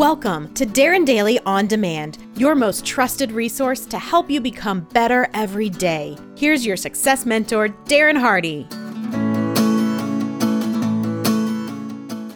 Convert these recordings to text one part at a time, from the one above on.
Welcome to Darren Daily On Demand, your most trusted resource to help you become better every day. Here's your success mentor, Darren Hardy.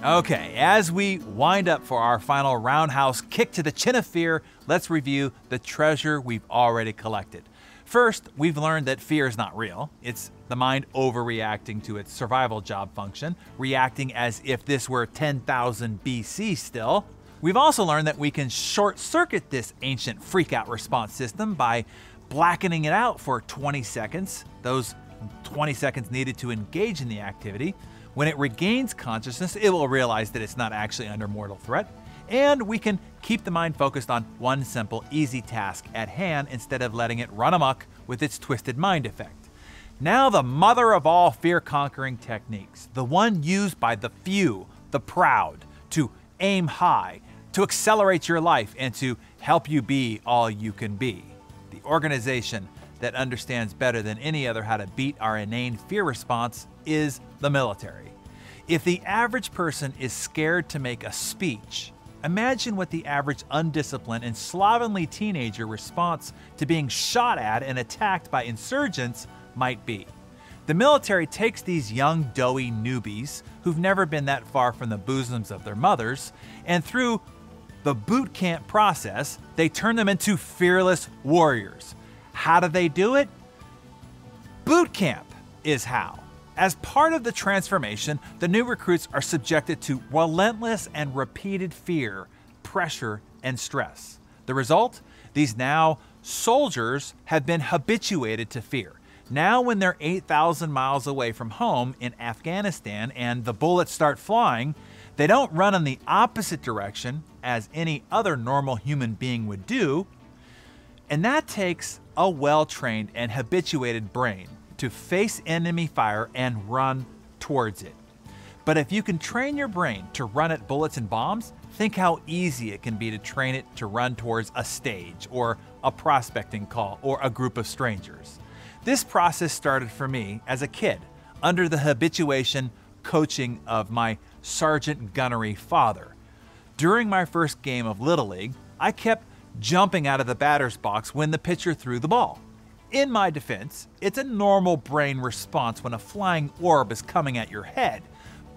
Okay, as we wind up for our final roundhouse kick to the chin of fear, let's review the treasure we've already collected. First, we've learned that fear is not real. It's the mind overreacting to its survival job function, reacting as if this were 10,000 BC still. We've also learned that we can short circuit this ancient freakout response system by blackening it out for 20 seconds, those 20 seconds needed to engage in the activity. When it regains consciousness, it will realize that it's not actually under mortal threat. And we can keep the mind focused on one simple, easy task at hand instead of letting it run amok with its twisted mind effect. Now, the mother of all fear conquering techniques, the one used by the few, the proud, to aim high to accelerate your life and to help you be all you can be. The organization that understands better than any other how to beat our inane fear response is the military. If the average person is scared to make a speech, imagine what the average undisciplined and slovenly teenager response to being shot at and attacked by insurgents might be. The military takes these young, doughy newbies who've never been that far from the bosoms of their mothers, and through the boot camp process, they turn them into fearless warriors. How do they do it? Boot camp is how. As part of the transformation, the new recruits are subjected to relentless and repeated fear, pressure, and stress. The result? These now soldiers have been habituated to fear. Now, when they're 8,000 miles away from home in Afghanistan and the bullets start flying, they don't run in the opposite direction as any other normal human being would do, and that takes a well trained and habituated brain to face enemy fire and run towards it. But if you can train your brain to run at bullets and bombs, think how easy it can be to train it to run towards a stage or a prospecting call or a group of strangers. This process started for me as a kid under the habituation coaching of my sergeant gunnery father. During my first game of Little League, I kept jumping out of the batter's box when the pitcher threw the ball. In my defense, it's a normal brain response when a flying orb is coming at your head,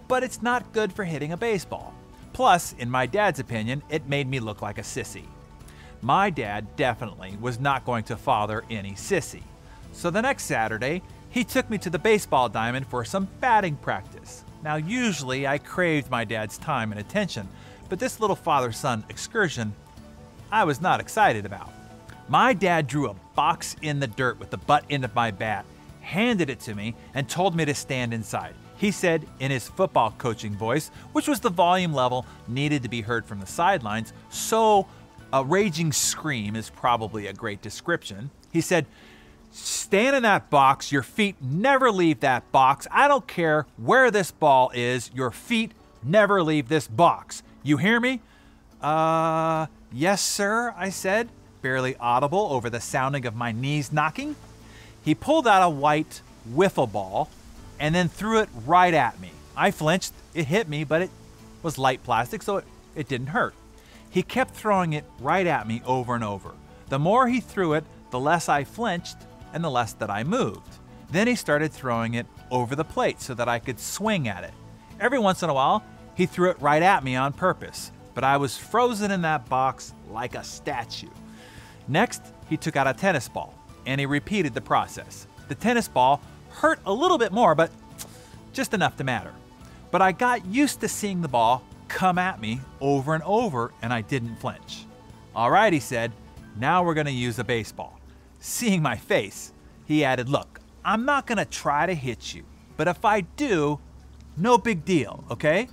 but it's not good for hitting a baseball. Plus, in my dad's opinion, it made me look like a sissy. My dad definitely was not going to father any sissy. So the next Saturday, he took me to the baseball diamond for some batting practice. Now, usually I craved my dad's time and attention, but this little father son excursion I was not excited about. My dad drew a box in the dirt with the butt end of my bat, handed it to me, and told me to stand inside. He said in his football coaching voice, which was the volume level needed to be heard from the sidelines, so a raging scream is probably a great description. He said, Stand in that box. Your feet never leave that box. I don't care where this ball is. Your feet never leave this box. You hear me? Uh, yes, sir, I said, barely audible over the sounding of my knees knocking. He pulled out a white wiffle ball and then threw it right at me. I flinched. It hit me, but it was light plastic, so it, it didn't hurt. He kept throwing it right at me over and over. The more he threw it, the less I flinched and the less that I moved. Then he started throwing it over the plate so that I could swing at it. Every once in a while, he threw it right at me on purpose, but I was frozen in that box like a statue. Next, he took out a tennis ball and he repeated the process. The tennis ball hurt a little bit more, but just enough to matter. But I got used to seeing the ball come at me over and over and I didn't flinch. All right, he said, now we're going to use a baseball. Seeing my face, he added, Look, I'm not to try to hit you, but if I do, no big deal, okay?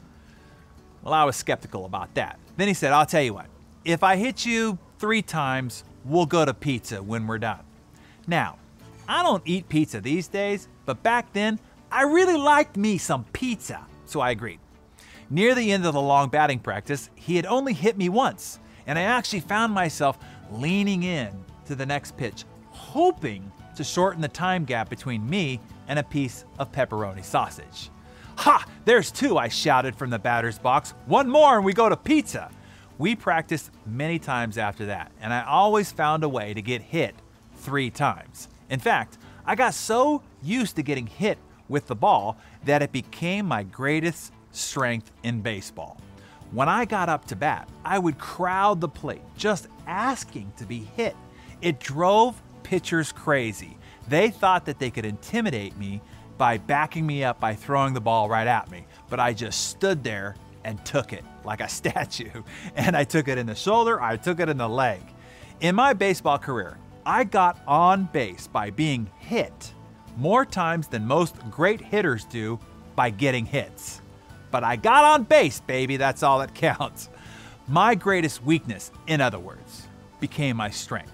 Well, I was skeptical about that. Then he said, I'll tell you what, if I hit you three times, we'll go to pizza when we're done. Now, I don't eat pizza these days, but back then, I really liked me some pizza, so I agreed. Near the end of the long batting practice, he had only hit me once, and I actually found myself leaning in to the next pitch, hoping to shorten the time gap between me and a piece of pepperoni sausage. Ha! There's two, I shouted from the batter's box. One more and we go to pizza. We practiced many times after that, and I always found a way to get hit three times. In fact, I got so used to getting hit with the ball that it became my greatest strength in baseball. When I got up to bat, I would crowd the plate just asking to be hit. It drove pitchers crazy. They thought that they could intimidate me by backing me up by throwing the ball right at me, but I just stood there and took it like a statue. And I took it in the shoulder, I took it in the leg. In my baseball career, I got on base by being hit more times than most great hitters do by getting hits. But I got on base, baby, that's all that counts. My greatest weakness, in other words, became my strength.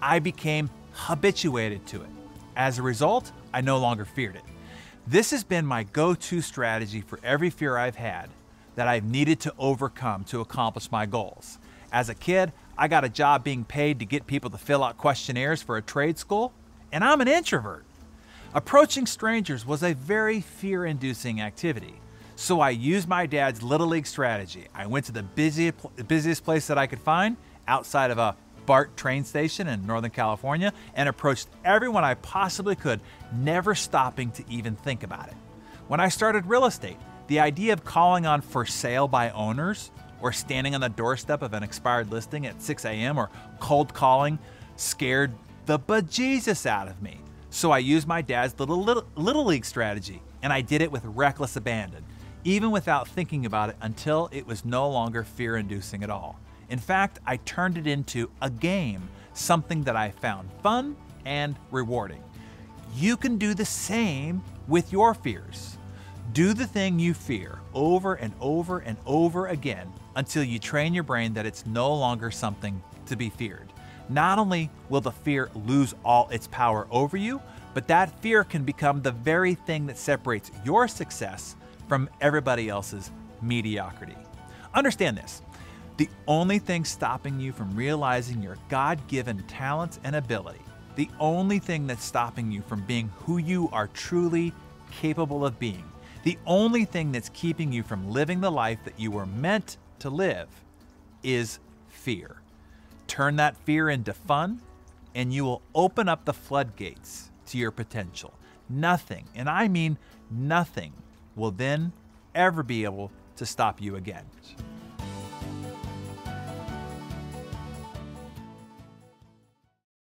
I became habituated to it. As a result, I no longer feared it. This has been my go to strategy for every fear I've had that I've needed to overcome to accomplish my goals. As a kid, I got a job being paid to get people to fill out questionnaires for a trade school, and I'm an introvert. Approaching strangers was a very fear inducing activity. So I used my dad's Little League strategy. I went to the busiest, busiest place that I could find outside of a BART train station in Northern California and approached everyone I possibly could, never stopping to even think about it. When I started real estate, the idea of calling on for sale by owners or standing on the doorstep of an expired listing at 6 a.m. or cold calling scared the bejesus out of me. So I used my dad's little, little, little league strategy and I did it with reckless abandon, even without thinking about it until it was no longer fear inducing at all. In fact, I turned it into a game, something that I found fun and rewarding. You can do the same with your fears. Do the thing you fear over and over and over again until you train your brain that it's no longer something to be feared. Not only will the fear lose all its power over you, but that fear can become the very thing that separates your success from everybody else's mediocrity. Understand this the only thing stopping you from realizing your God given talents and ability, the only thing that's stopping you from being who you are truly capable of being, the only thing that's keeping you from living the life that you were meant to live is fear. Turn that fear into fun, and you will open up the floodgates to your potential. Nothing, and I mean nothing, will then ever be able to stop you again.